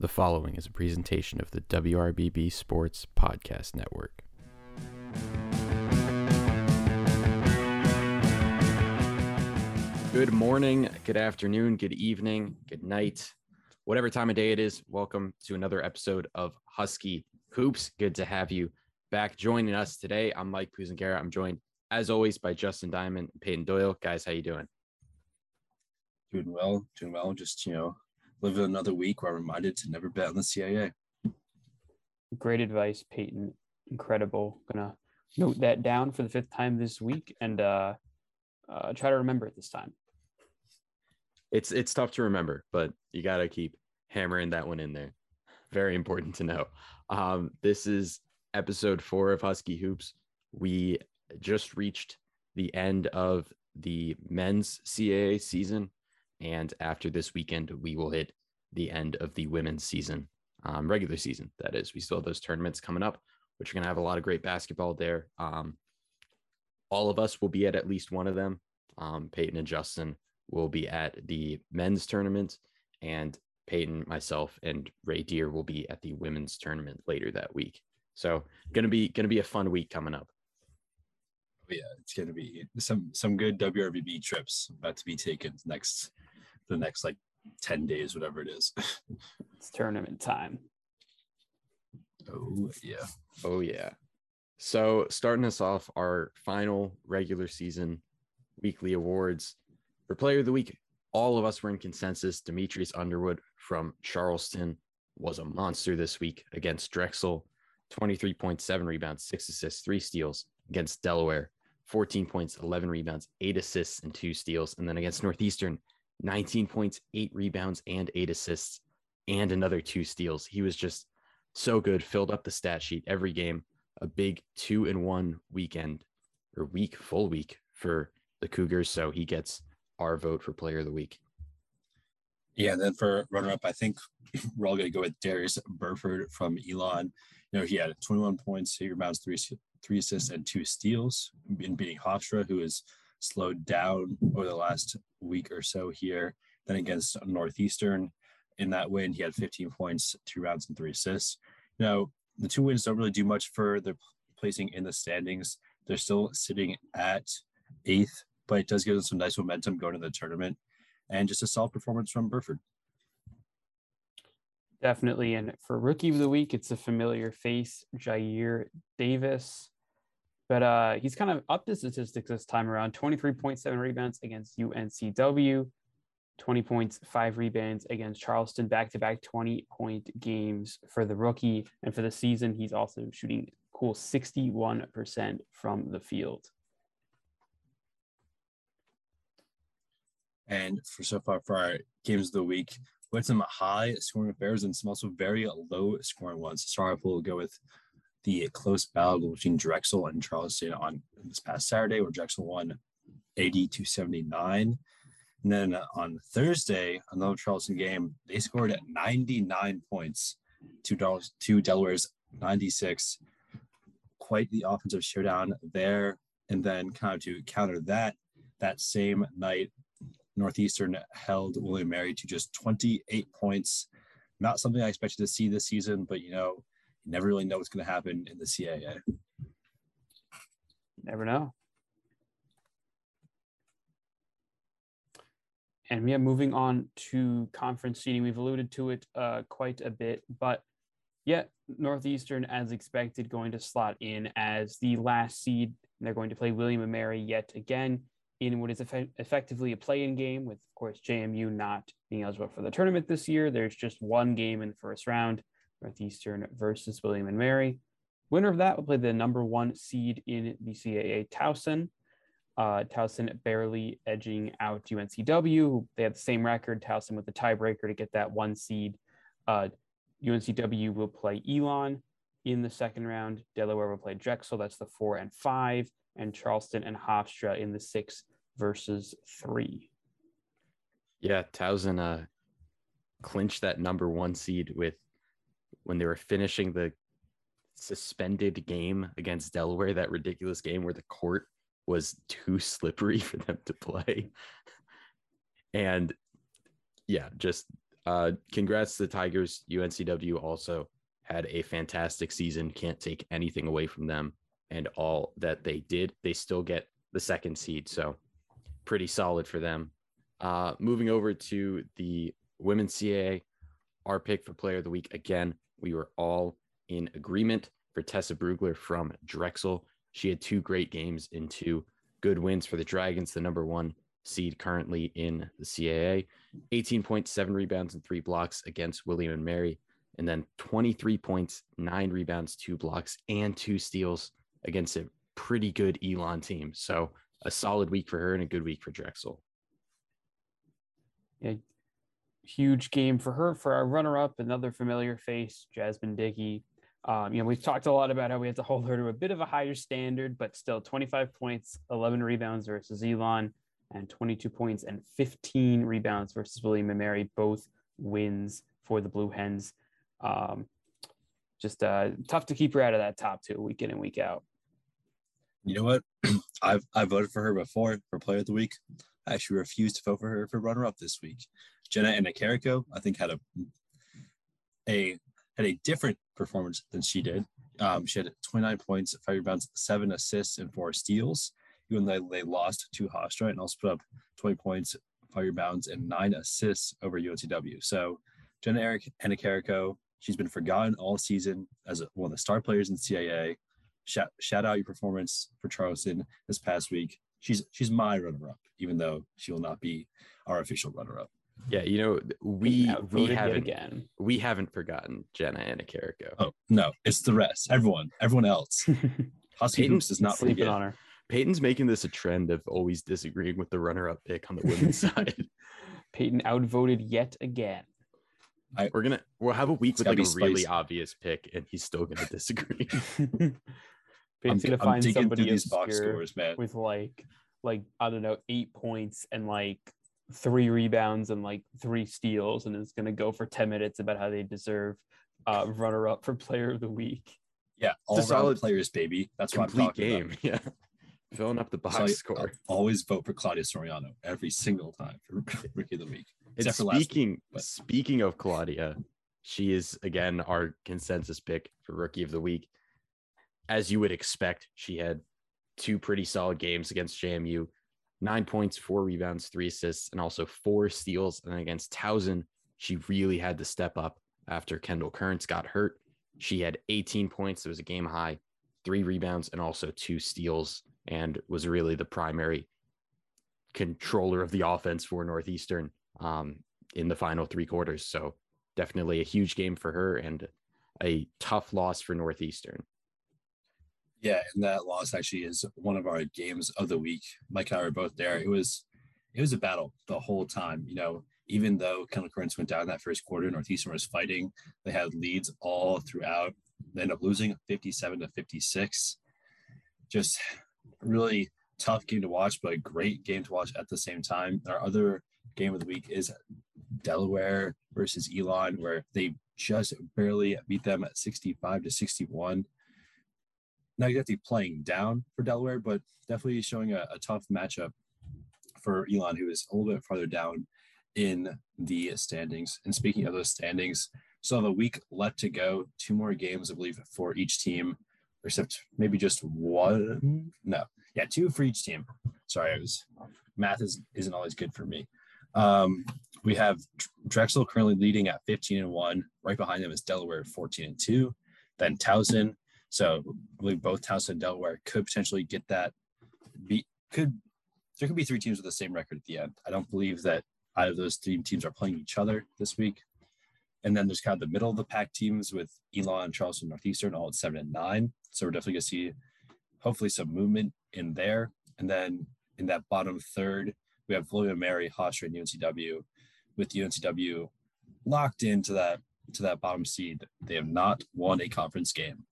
The following is a presentation of the WRBB Sports Podcast Network. Good morning, good afternoon, good evening, good night, whatever time of day it is. Welcome to another episode of Husky Hoops. Good to have you back joining us today. I'm Mike Puzangara. I'm joined, as always, by Justin Diamond and Peyton Doyle. Guys, how you doing? Doing well, doing well. Just you know, living another week where I'm reminded to never bet on the CAA. Great advice, Peyton. Incredible. Gonna note that down for the fifth time this week and uh, uh, try to remember it this time. It's it's tough to remember, but you got to keep hammering that one in there. Very important to know. Um, this is episode four of Husky Hoops. We just reached the end of the men's CAA season, and after this weekend, we will hit the end of the women's season, um, regular season. That is, we still have those tournaments coming up, which are going to have a lot of great basketball there. Um, all of us will be at at least one of them. Um, Peyton and Justin will be at the men's tournament, and Peyton, myself, and Ray Deer will be at the women's tournament later that week. So, gonna be gonna be a fun week coming up. Yeah, it's gonna be some some good WRBB trips about to be taken next the next like ten days, whatever it is. It's tournament time. oh yeah. Oh yeah. So starting us off, our final regular season weekly awards for Player of the Week. All of us were in consensus. Demetrius Underwood from Charleston was a monster this week against Drexel. 23.7 rebounds, six assists, three steals against Delaware. 14 points, 11 rebounds, eight assists, and two steals. And then against Northeastern, 19 points, eight rebounds, and eight assists, and another two steals. He was just so good, filled up the stat sheet every game. A big two and one weekend or week, full week for the Cougars. So he gets our vote for player of the week. Yeah, then for runner up, I think we're all gonna go with Darius Burford from Elon. You know, he had 21 points, eight rebounds, three three assists, and two steals in beating Hofstra, who is slowed down over the last week or so here. Then against Northeastern in that win, he had 15 points, two rounds, and three assists. Now, the two wins don't really do much for their placing in the standings. They're still sitting at eighth, but it does give them some nice momentum going to the tournament and just a solid performance from Burford. Definitely. And for rookie of the week, it's a familiar face, Jair Davis. But uh, he's kind of up the statistics this time around 23.7 rebounds against UNCW, 20 points, five rebounds against Charleston, back to back 20 point games for the rookie. And for the season, he's also shooting cool 61% from the field. And for so far for our games of the week, we had some high scoring affairs and some also very low scoring ones. Sorry, we'll go with the close battle between Drexel and Charleston on this past Saturday, where Drexel won 80 to 79. And then on Thursday, another Charleston game, they scored at 99 points to, to Delaware's 96. Quite the offensive showdown there. And then kind of to counter that, that same night, Northeastern held William Mary to just 28 points. Not something I expected to see this season, but you know, you never really know what's going to happen in the CAA. Never know. And yeah, moving on to conference seating, we've alluded to it uh, quite a bit, but yeah, Northeastern, as expected, going to slot in as the last seed. They're going to play William and Mary yet again in what is eff- effectively a play-in game, with of course JMU not being eligible for the tournament this year. There's just one game in the first round, Northeastern versus William and Mary. Winner of that will play the number one seed in the CAA, Towson. Uh, Towson barely edging out UNCW. They have the same record. Towson with the tiebreaker to get that one seed. Uh, UNCW will play Elon in the second round. Delaware will play Drexel. That's the four and five. And Charleston and Hofstra in the six versus three. Yeah, Towson uh, clinched that number one seed with when they were finishing the suspended game against Delaware, that ridiculous game where the court was too slippery for them to play. and yeah, just uh, congrats to the Tigers. UNCW also had a fantastic season. Can't take anything away from them and all that they did. They still get the second seed, so pretty solid for them. Uh, moving over to the women's CAA, our pick for player of the week again, we were all in agreement for Tessa Brugler from Drexel. She had two great games and two good wins for the Dragons, the number one seed currently in the CAA. 18.7 rebounds and three blocks against William and Mary, and then 23 points, nine rebounds, two blocks, and two steals against a pretty good Elon team. So a solid week for her and a good week for Drexel. Yeah, huge game for her. For our runner-up, another familiar face, Jasmine Dickey. Um, you know, we've talked a lot about how we have to hold her to a bit of a higher standard, but still 25 points, 11 rebounds versus Elon, and 22 points and 15 rebounds versus William and Mary, both wins for the Blue Hens. Um, just uh, tough to keep her out of that top two week in and week out. You know what? I've I voted for her before for Player of the Week. I actually refused to vote for her for runner-up this week. Jenna Annecchiarico, I think, had a a had a different performance than she did. Um, she had 29 points, five rebounds, seven assists, and four steals. Even though they lost to Hofstra and also put up 20 points, five rebounds, and nine assists over UNCW. So Jenna Eric Annecchiarico, she's been forgotten all season as one of the star players in CAA. Shout, shout out your performance for Charleston this past week. She's she's my runner-up, even though she will not be our official runner-up. Yeah, you know, we we haven't again. we haven't forgotten Jenna Annecchiarico. Oh no, it's the rest. Everyone, everyone else. Husky Peyton- Hoops does not Sleeping on her. Peyton's making this a trend of always disagreeing with the runner-up pick on the women's side. Peyton outvoted yet again. We're gonna we'll have a week with like a be really obvious pick, and he's still gonna disagree. I'm, gonna I'm find somebody these box scores, man. with like like I don't know eight points and like three rebounds and like three steals, and it's gonna go for ten minutes about how they deserve uh, runner up for player of the week. Yeah, all It's a around solid players, baby. That's what I'm Complete talking game, about. yeah. Filling up the box So I- score. I'll always vote for Claudia Soriano every single time for Rookie of the Week. And except for last week, speaking but- speaking of Claudia, she is again our consensus pick for rookie of the week. As you would expect, she had two pretty solid games against JMU, nine points, four rebounds, three assists, and also four steals. And against Towson, she really had to step up after Kendall Currence got hurt. She had 18 points. It was a game high, three rebounds, and also two steals, and was really the primary controller of the offense for Northeastern um, in the final three quarters. So definitely a huge game for her and a tough loss for Northeastern. Yeah, and that loss actually is one of our games of the week. Mike and I were both there. It was it was a battle the whole time. You know, even though Kendall Currence went down that first quarter, Northeastern was fighting. They had leads all throughout. They ended up losing 57 to 56. Just really tough game to watch, but a great game to watch at the same time. Our other game of the week is Delaware versus Elon, where they just barely beat them at 65 to 61 not exactly playing down for Delaware, but definitely showing a, a tough matchup for Elon, who is a little bit farther down in the standings. And speaking of those standings, still have a week left to go. Two more games, I believe, for each team, except maybe just one. No, yeah, two for each team. Sorry, I was math is isn't always good for me. Um, we have Drexel currently leading at 15 and one. Right behind them is Delaware 14 and two. Then Towson so I believe both Towson and Delaware could potentially get that. Be could there could be three teams with the same record at the end. I don't believe that either of those three teams are playing each other this week. And then there's kind of the middle of the pack teams with Elon, and Charleston, Northeastern, all at seven and nine. So we're definitely gonna see hopefully some movement in there. And then in that bottom third, we have William Mary, Hofstra, and UNCW, with UNCW locked into that to that bottom seed. They have not won a conference game.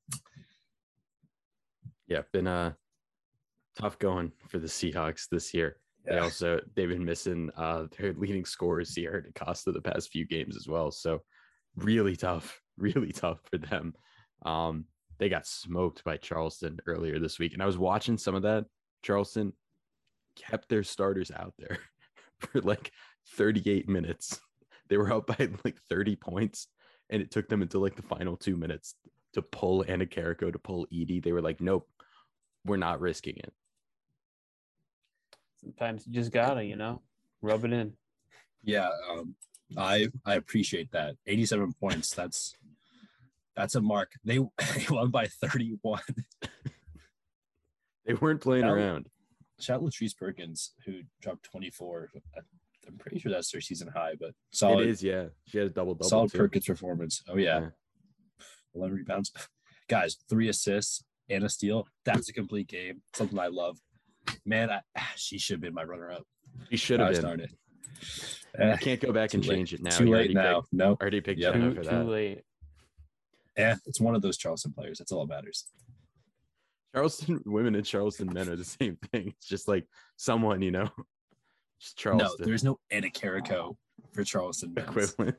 Yeah, been a tough going for the Seahawks this year. They also they've been missing uh their leading scorers Sierra DaCosta the past few games as well. So really tough, really tough for them. Um, they got smoked by Charleston earlier this week, and I was watching some of that. Charleston kept their starters out there for like 38 minutes. they were up by like 30 points, and it took them until like the final two minutes to pull Annecchiarico to pull Edie. They were like, nope, we're not risking it. Sometimes you just gotta, you know, rub it in. Yeah, um, I I appreciate that. 87 points. That's that's a mark. They, they won by 31. They weren't playing That- around. Shout out Latrice Perkins, who dropped 24. I'm pretty sure that's their season high, but It solid, is, yeah. She had a double double. solid too. Perkins performance. Oh yeah, Yeah. 11 rebounds. Guys, three assists and a steal. That's a complete game. Something I love. Man, I, ah, she should have been my runner-up. She should have I been. started. Eh, Can't go back and late. change it now. Too You late already now. Picked, No, already picked Yep. Too, for too that. late. eh, it's one of those Charleston players. That's all that matters. Charleston women and Charleston men are the same thing. It's just like someone, you know, just No, there's no Annecchiarico for Charleston. men's. equivalent.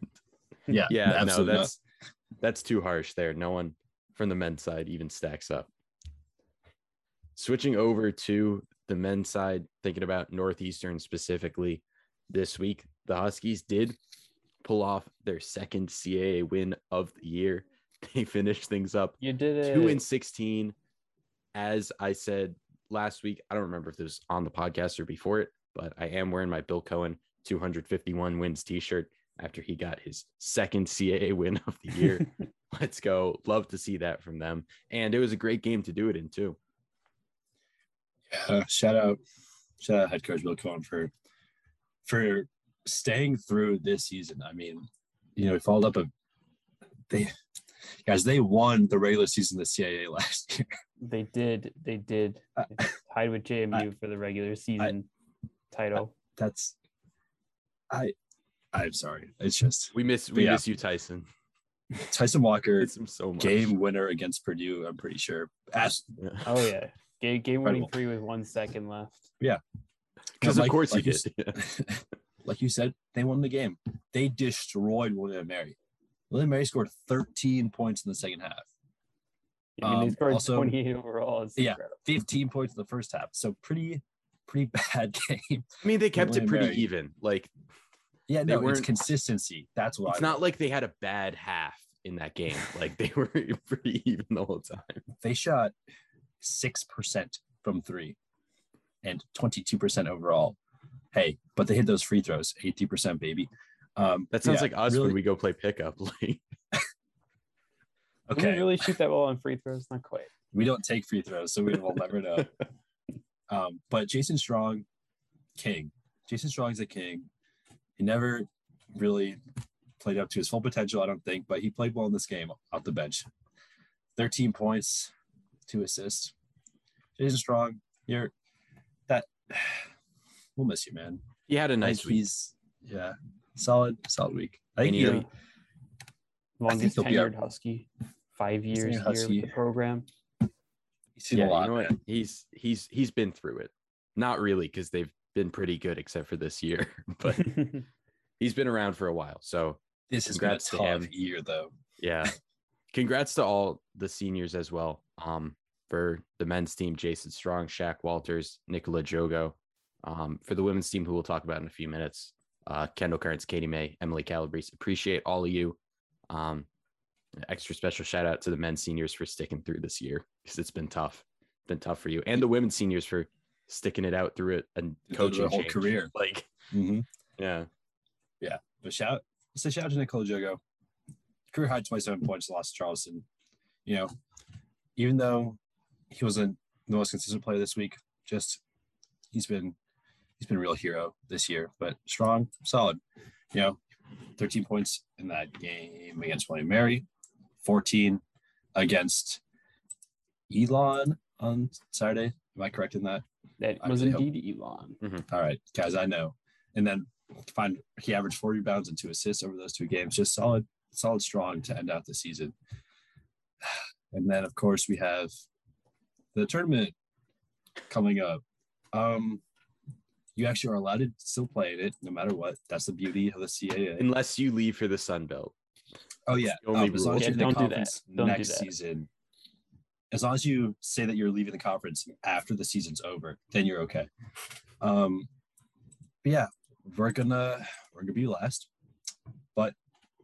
Yeah, Yeah, no, absolutely not. that's that's too harsh there. No one from the men's side even stacks up. Switching over to the men's side, thinking about Northeastern specifically this week, the Huskies did pull off their second CAA win of the year. They finished things up You did it. two and 16 as i said last week i don't remember if it was on the podcast or before it but i am wearing my bill coen 251 wins t-shirt after he got his second caa win of the year. Let's go. Love to see that from them. And it was a great game to do it in too Uh, shout out, shout out head coach Bill Coen for for staying through this season. I mean, you know, we followed up a they guys they won the regular season of the CAA last year. They did. They did. I- Tied with JMU for the regular season title. That's I I'm sorry. It's just we miss we Yeah. miss you tyson Tyson Walker so game winner against Purdue. I'm pretty sure. As Yeah. Oh yeah. Game, game winning three with one second left. Yeah. Because of like- course like you you did Yeah. like you said, they won the game. They destroyed William and Mary. William and Mary scored 13 points in the second half. I mean, they Um, scored also- 28 overall. It's Yeah. incredible. 15 points in the first half. So pretty, pretty bad game. i mean they kept it pretty Mary. even like Yeah, They no, it's weren't- consistency. That's what it's I not love. like they had a bad half in that game like they were pretty even the whole time they shot 6% from three and 22% overall. Hey, but they hit those free throws, 80%, baby. Um, That sounds yeah, like us really- when we go play pickup. Like, Did we okay. really shoot that well on free throws? Not quite. we don't take free throws, so we will never know. Um, but Jason Strong, king. Jason Strong's a king. He never really played up to his full potential, I don't think, but he played well in this game off the bench. 13 points, two assists. Jason Strong, you're that we'll miss you, man. he had a nice week. he's yeah, solid, solid week. I think And he, he- Yeah. Longest they'll be a- tenured Husky. Five years tenured here Husky. with the program. he's seen Yeah, a lot. you know what? He's he's he's been through it. Not really, because they've been pretty good except for this year. But he's been around for a while. So This is been a Congrats to tough him. year, though. yeah. Congrats to all the seniors as well. Um, for the men's team, Jason Strong, Shaq Walters, Nikola Djogo. Um, for the women's team, who we'll talk about in a few minutes, uh, Kendall Currence, Katie May, Emily Calabrese. Appreciate all of you. Um, extra special shout out to the men's seniors for sticking through this year because it's been tough. Been tough for you, and the women's seniors for sticking it out through it and coaching their whole change. career. Like, Mm-hmm. yeah, But shout, say shout out to Nikola Djogo. Career high 27 points, lost to Charleston. You know, even though he wasn't the most consistent player this week, just he's been he's been a real hero this year. But strong, solid. You know, 13 points in that game against William Mary, 14 against Elon on Saturday. Am I correct in that? that was really hope- indeed Elon. Mm-hmm. All right, guys, I know. And then find he averaged four rebounds and two assists over those two games. Just solid, solid, strong to end out the season. And then of course we have the tournament coming up. Um, you actually are allowed to still play in it no matter what. That's the beauty of the CAA. unless you leave for the Sun Belt. Oh yeah, the only um, as long as Yeah, you're in the don't that. conference Don't do next that. season, as long as you say that you're leaving the conference after the season's over, then you're okay. Um, but yeah, we're gonna we're gonna be last. But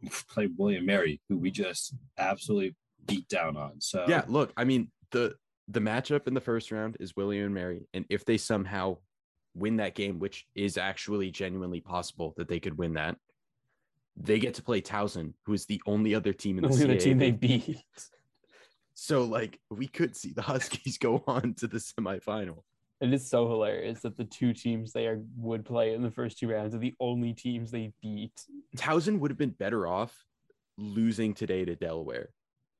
play William Mary, who we just absolutely beat down on. So Yeah, look, I mean the the matchup in the first round is William and Mary, and if they somehow win that game, which is actually genuinely possible that they could win that, they get to play Towson, who is the only other team in The the, only team they beat. So like we could see the Huskies go on to the semifinal. It is so hilarious that the two teams they are would play in the first two rounds are the only teams they beat. Towson would have been better off losing today to Delaware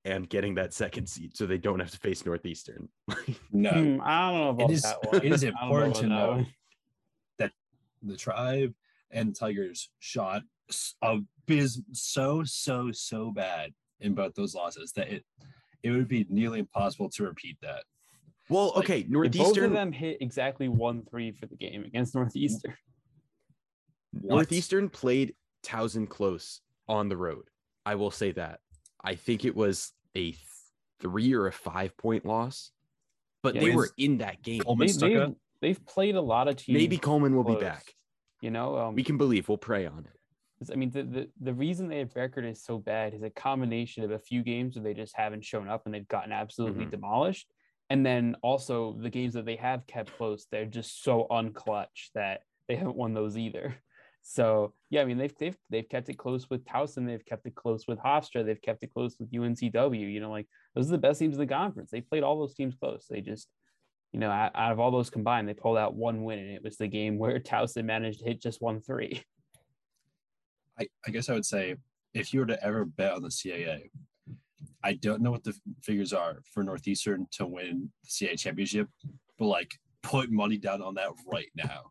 and getting that second seed so they don't have to face Northeastern. no, Hmm, I don't know about is- that one. it is important to know that know the tribe and Tigers shot s- a biz so so so bad in both those losses that it it would be nearly impossible to repeat that. well, Like, okay, If both of Northeastern them hit exactly one three for the game against Northeastern. What? Northeastern played Towson close on the road. I will say that. I think it was a three or a five point loss, but Yeah. they were in that game. Coleman They, they've, they've played a lot of teams. Maybe Coleman will be back. You know, um, We can believe. We'll pray on it. I mean, the, the the reason their record is so bad is a combination of a few games where they just haven't shown up and they've gotten absolutely Mhm. demolished, and then also the games that they have kept close, they're just so unclutch that they haven't won those either. So yeah, I mean they've they've they've kept it close with Towson, they've kept it close with Hofstra, they've kept it close with UNCW. You know, like those are the best teams in the conference. They played all those teams close. They just you know, out, out of all those combined, they pulled out one win, and it was the game where Towson managed to hit just one three. I, I guess I would say if you were to ever bet on the CAA, I don't know what the figures are for Northeastern to win the CAA championship, but like put money down on that right now.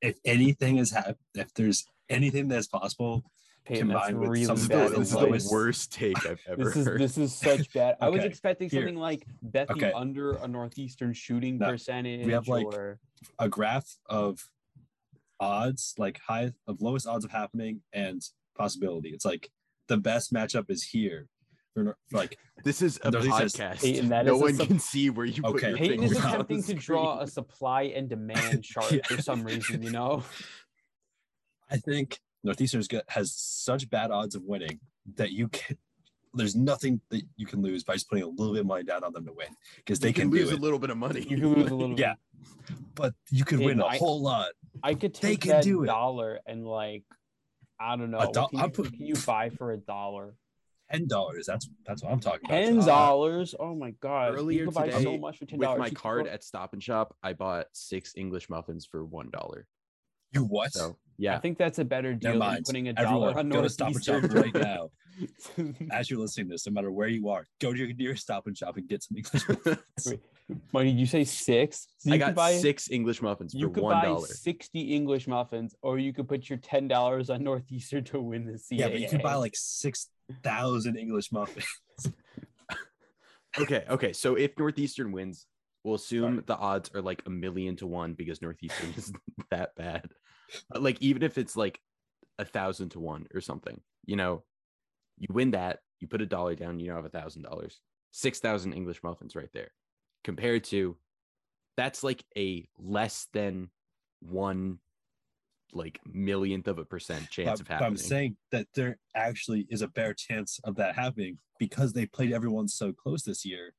If anything is hap- if there's anything that's possible, Peyton, that's Combined with really some This is, bad the, this is the advice. advice. worst take I've ever This is heard. this is such bad. I was Okay, expecting here. something like betting Okay. under a northeastern shooting No, percentage. have, like, or a graph of odds, like high of lowest odds of happening and possibility. It's like the best matchup is here. For, Nor- for like This is a podcast. Peyton, that no is one sup- can see where you put Okay. your Peyton is fingers on the attempting to draw a supply and demand chart Yeah. for some reason. You know, I think Northeastern's such bad odds of winning that you can there's nothing that you can lose by just putting a little bit of money down on them to win because they You can, lose do a little bit of money. you can lose a little. Yeah. But you could win Peyton, a I- whole lot. I could They take can that do it. dollar and like, I don't know. Do- can, I'm you, put- can you buy for a dollar? Ten dollars. That's that's what I'm talking about. Ten dollars? Oh my god! Earlier you could buy so today, much for ten With dollars. my card at Stop and Shop, I bought six English muffins for one dollar. you what? So yeah, I think that's a better deal Never than mind. putting a dollar Everyone, on go to Stop and Shop right now. As you're listening to this, no matter where you are, go to your nearest Stop and Shop and get some English. Wait, Mike, did you say six? So I got buy six English muffins you for could one buy sixty English muffins, or you could put your ten dollars on Northeastern to win the CAA. yeah, but you could buy like six thousand English muffins. Okay, okay. So if Northeastern wins, we'll assume Sorry. the odds are like a million to one because Northeastern is that bad. But, Like even if it's like a thousand to one or something, you know, you win that, you put a dollar down, you now have a thousand dollars, six thousand English muffins right there. Compared to that's like a less than one like millionth of a percent chance But, of but happening. I'm saying that there actually is a better chance of that happening because they played everyone so close this year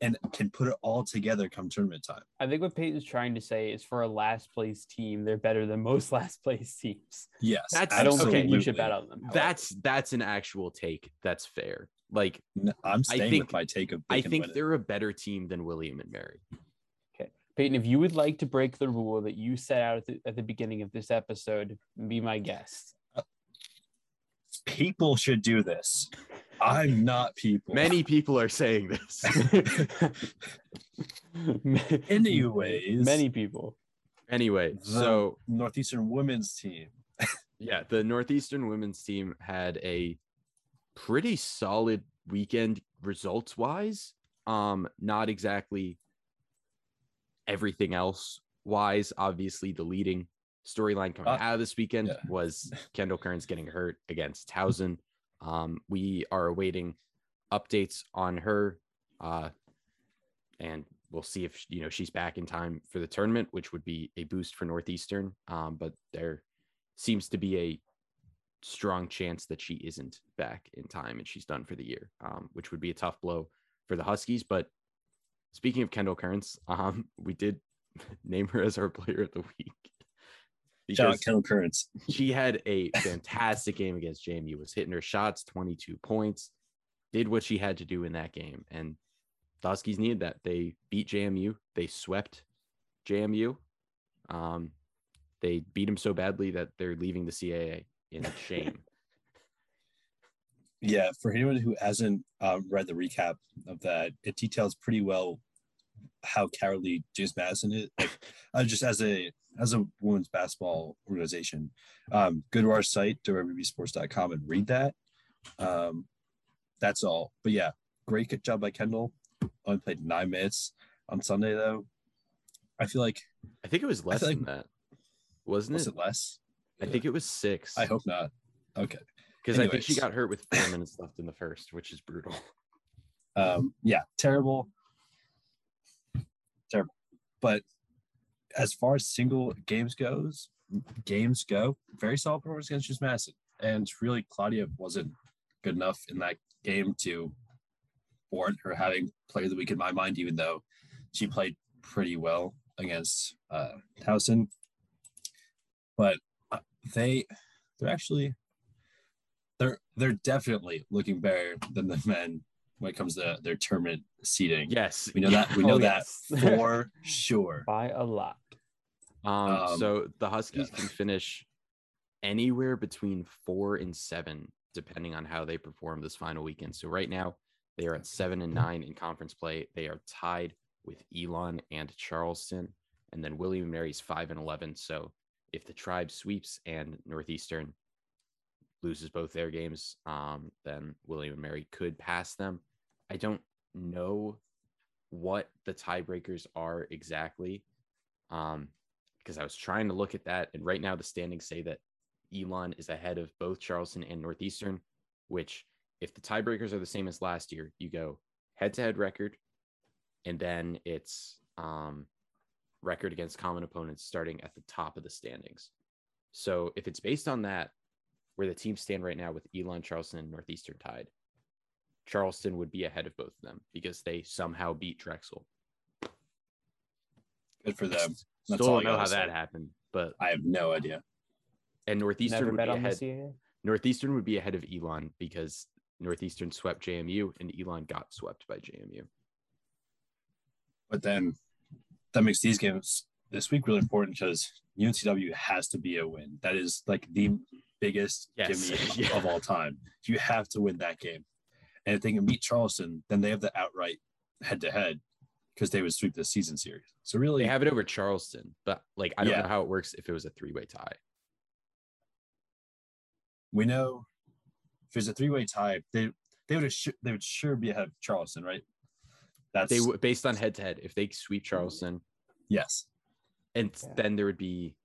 and can put it all together come tournament time. I think what Peyton's trying to say is for a last place team, they're better than most last place teams. Yes. That's- I don't Okay. think you should bet on them. however. that's that's an actual take. That's fair. Like N- I'm staying think- with my take of I think they're a better team than William and Mary. Peyton, if you would like to break the rule that you set out at the, at the beginning of this episode, be my guest. people should do this. I'm not people. Many people are saying this. Anyways. many people. anyway, The so Northeastern women's team. yeah, the Northeastern women's team had a pretty solid weekend results wise. Um, not exactly everything else wise. Obviously, the leading storyline coming Uh, out of this weekend yeah. was Kendall Currence getting hurt against Towson. Um, we are awaiting updates on her, uh, and we'll see if you know she's back in time for the tournament, which would be a boost for Northeastern. Um, but there seems to be a strong chance that she isn't back in time and she's done for the year, um, which would be a tough blow for the Huskies. But speaking of Kendall Currence, um, we did name her as our player of the week. Shout Kendall Currence. she had a fantastic game against JMU, was hitting her shots, 22 points, did what she had to do in that game. And the Huskies needed that. They beat JMU, they swept JMU. Um, they beat them so badly that they're leaving the CAA in shame. Yeah, for anyone who hasn't um, read the recap of that, it details pretty well how cowardly James Madison is. Like, uh, just as a as a women's basketball organization, um, go to our site www.sports.com and read that. Um, that's all. But yeah, great job by Kendall. Only played nine minutes on Sunday though. I feel like I think it was less like- than that, wasn't it? was it? it less? I think it was six. I hope not. Okay. Because I think she got hurt with four minutes left in the first, which is brutal. Um, yeah, terrible. Terrible. But as far as single games goes, games go, very solid performance against just Madison. And really Claudia wasn't good enough in that game to warrant her having player of the week in my mind, even though she played pretty well against uh Towson. But uh, they they're actually they're they're definitely looking better than the men when it comes to their tournament seating. Yes, We know that we know Oh, that yes. for sure. by a lot. Um, Um, so the Huskies yeah. can finish anywhere between four and seven, depending on how they perform this final weekend. So right now they are at seven and nine in conference play. They are tied with Elon and Charleston, and then William Mary's five and eleven. So if the tribe sweeps and Northeastern loses both their games, um, then William and Mary could pass them. I don't know what the tiebreakers are exactly. Um, because I was trying to look at that, and right now the standings say that Elon is ahead of both Charleston and Northeastern. Which, if the tiebreakers are the same as last year, you go head-to-head record, and then it's um, record against common opponents starting at the top of the standings. So if it's based on that, where the teams stand right now with Elon, Charleston, and Northeastern tied, Charleston would be ahead of both of them because they somehow beat Drexel. Good for them. Still That's all don't know how gotta that happened, but I have no idea. and Northeastern Never would be ahead. Northeastern would be ahead of Elon because Northeastern swept JMU and Elon got swept by JMU. But then that makes these games this week really important because UNCW has to be a win. That is like the biggest Yes. gimme Yeah. of all time. You have to win that game. And if they can beat Charleston, then they have the outright head to head because they would sweep the season series. So really, They have it over Charleston, but like I don't Yeah. know how it works if it was a three-way tie. we know if it's a three way tie, they they would assu- they would sure be ahead of Charleston, right? That's They would based on head-to-head. If they sweep Charleston, yes. and Yeah. then there would be, I-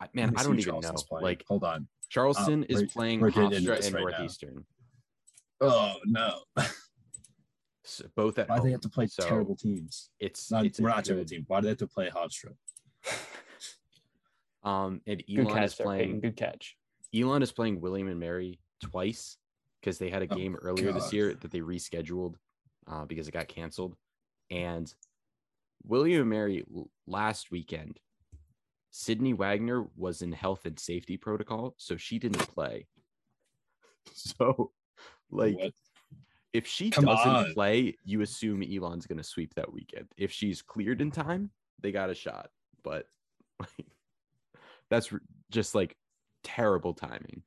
Let man, I don't who even know. Playing. Like hold on. Charleston is we're- playing we're Hofstra and right now. Northeastern, Oh no! so both at Why do home. they have to play So terrible teams? It's, Not, it's a we're not a terrible team. Why do they have to play Hofstra? Um, and Good Elon catch, is there, Peyton. playing. Good catch. Elon is playing William and Mary twice because they had a Oh, game earlier this year that they rescheduled uh, because it got canceled. And William and Mary last weekend, Sydney Wagner was in health and safety protocol, so she didn't play. So, like, What? if she Come doesn't on. play, you assume Elon's going to sweep that weekend. If she's cleared in time, they got a shot. But like, that's just like terrible timing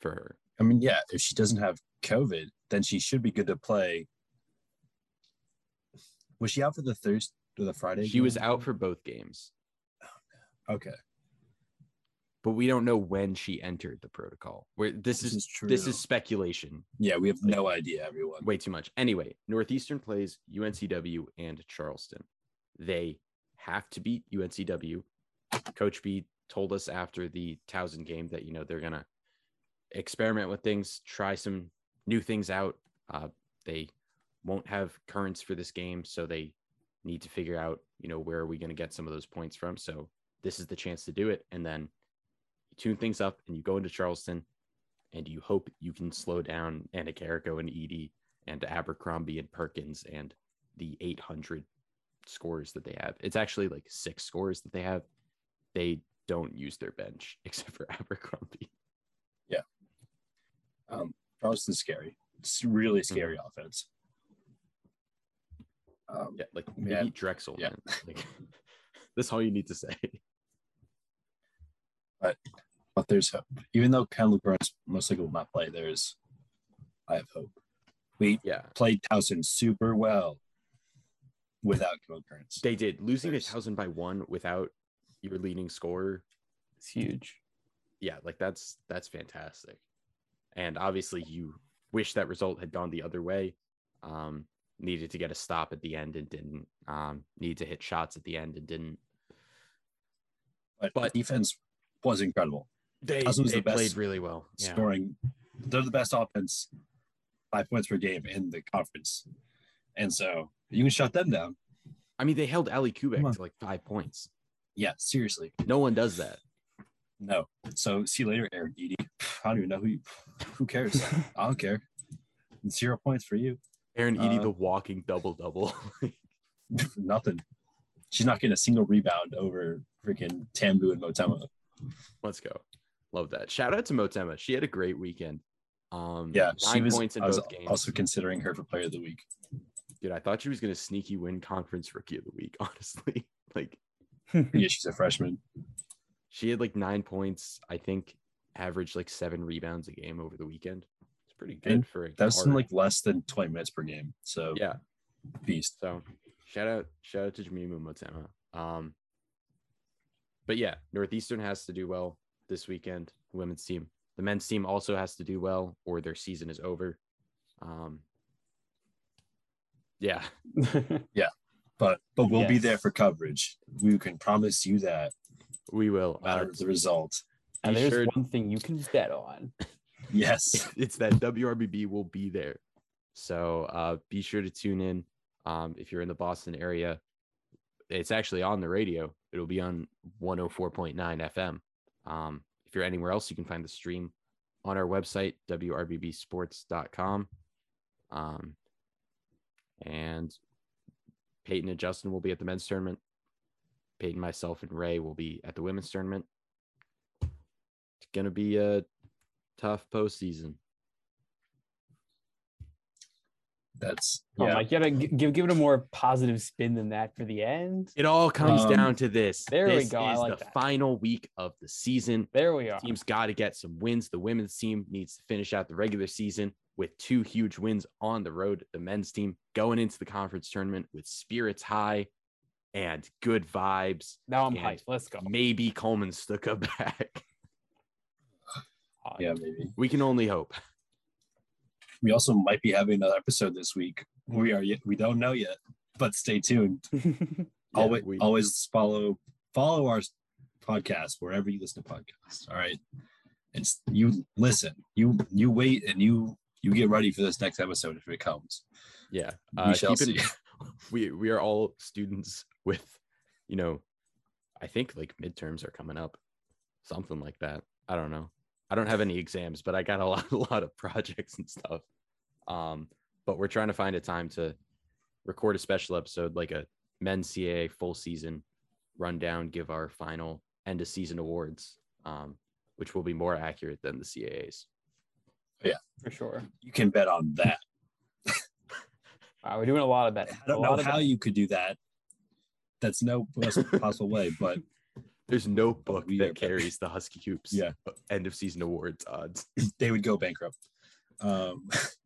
for her. I mean, yeah, if she doesn't have COVID, then she should be good to play. Was she out for the Thursday or the Friday? She was out for both games, Okay, but we don't know when she entered the protocol. Where this, this is, is true. this is speculation. yeah, we have no idea, everyone. Way too much. Anyway, Northeastern plays UNCW and Charleston. They have to beat UNCW. Coach B told us after the Towson game that you know they're gonna experiment with things, try some new things out. Uh, they won't have Currence for this game, so they need to figure out you know where are we going to get some of those points from. So this is the chance to do it, and then you tune things up and you go into Charleston and you hope you can slow down Annecchiarico and Edie and Abercrombie and Perkins and the 800 scores that they have. It's actually like six scores that they have. They don't use their bench except for Abercrombie. Yeah. Um, Charleston's scary. It's really scary offense. Um, Yeah, like Yeah. maybe Drexel. Yeah. Like, that's all you need to say. But but there's hope. Even though Kendall Burns most likely will not play, there's I have hope. We Yeah, played Towson super well without Kendall Burns. they did losing to There's- Towson by one without your leading scorer. It's huge. Yeah, like that's that's fantastic. And obviously, you wish that result had gone the other way. Um, needed to get a stop at the end and didn't. Um, need to hit shots at the end and didn't. But, but- defense was incredible. They, Towson was they the best played really well. Yeah. Scoring, they're the best offense, five points per game in the conference, and so you can shut them down. I mean, they held Ali Come Kubek to like five points. Yeah, seriously, No one does that. no. So see you later, Aaron Edie. I don't even know who. You, who cares? I don't care. Zero points for you. Aaron Edie, Uh, the walking double double. Nothing. She's not getting a single rebound over freaking Tambu and Motema. Let's go. Love that. Shout out to Motema. She had a great weekend. Um, Yeah, she nine was. points in I was both games. also considering her for Player of the Week. Dude, I thought she was gonna sneaky win conference rookie of the week. Honestly, like Yeah, she's a freshman. she had like nine points. I think averaged like seven rebounds a game over the weekend. It's pretty good And for a That's in like less than 20 minutes per game. So yeah. beast. So shout out, shout out to Jamimu Motema. Um, but yeah, Northeastern has to do well this weekend. the Women's team, the men's team also has to do well, or their season is over. Um, yeah, yeah, But but we'll be there for coverage. We can promise you that we will. no Uh, matter the result. and there's sure- one thing you can bet on. Yes. it's that WRBB will be there. So uh, be sure to tune in um, if you're in the Boston area. It's actually on the radio. It'll be on 104.9 FM. Um, if you're anywhere else, you can find the stream on our website, wrbbsports.com. Um, and Peyton and Justin will be at the men's tournament. Peyton, myself, and Ray will be at the women's tournament. It's going to be a tough postseason. That's Oh, yeah. Mike, you gotta give give it a more positive spin than that for the end. It all comes Um, down to this. there we This go. I Is like the that. final week of the season. There we are. Team's got to get some wins. The women's team needs to finish out the regular season with two huge wins on the road. The men's team going into the conference tournament with spirits high and good vibes. Now I'm and hyped. Let's go. Maybe Coleman Stucke back. Oh, Yeah, maybe. We can only hope. We also might be having another episode this week. We are yet we don't know yet, but stay tuned. Yeah, always we- always follow follow our podcast wherever you listen to podcasts. All right. and you listen, you you wait and you you get ready for this next episode if it comes. Yeah. We Uh, shall keep in- see. we we are all students with, you know, I think like midterms are coming up, something like that. I don't know. I don't have any exams, but I got a lot, a lot of projects and stuff. Um, but we're trying to find a time to record a special episode, like a men's CAA full season rundown, give our final end of season awards, um, which will be more accurate than the CAAs. Yeah, for sure. You can bet on that. Wow, we're doing a lot of betting. I don't know how betting. you could do that. That's no possible way, but There's no book we are that better. carries the Husky Hoops Yeah. end of season awards odds. they would go bankrupt. Um,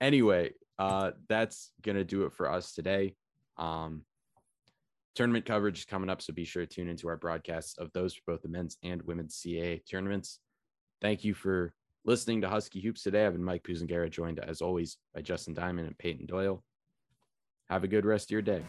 anyway, uh, that's gonna do it for us today. Um, tournament coverage is coming up, so be sure to tune into our broadcasts of those for both the men's and women's CA tournaments. Thank you for listening to Husky Hoops today. I've been Mike Puzangara, joined as always by Justin Diamond and Peyton Doyle. Have a good rest of your day.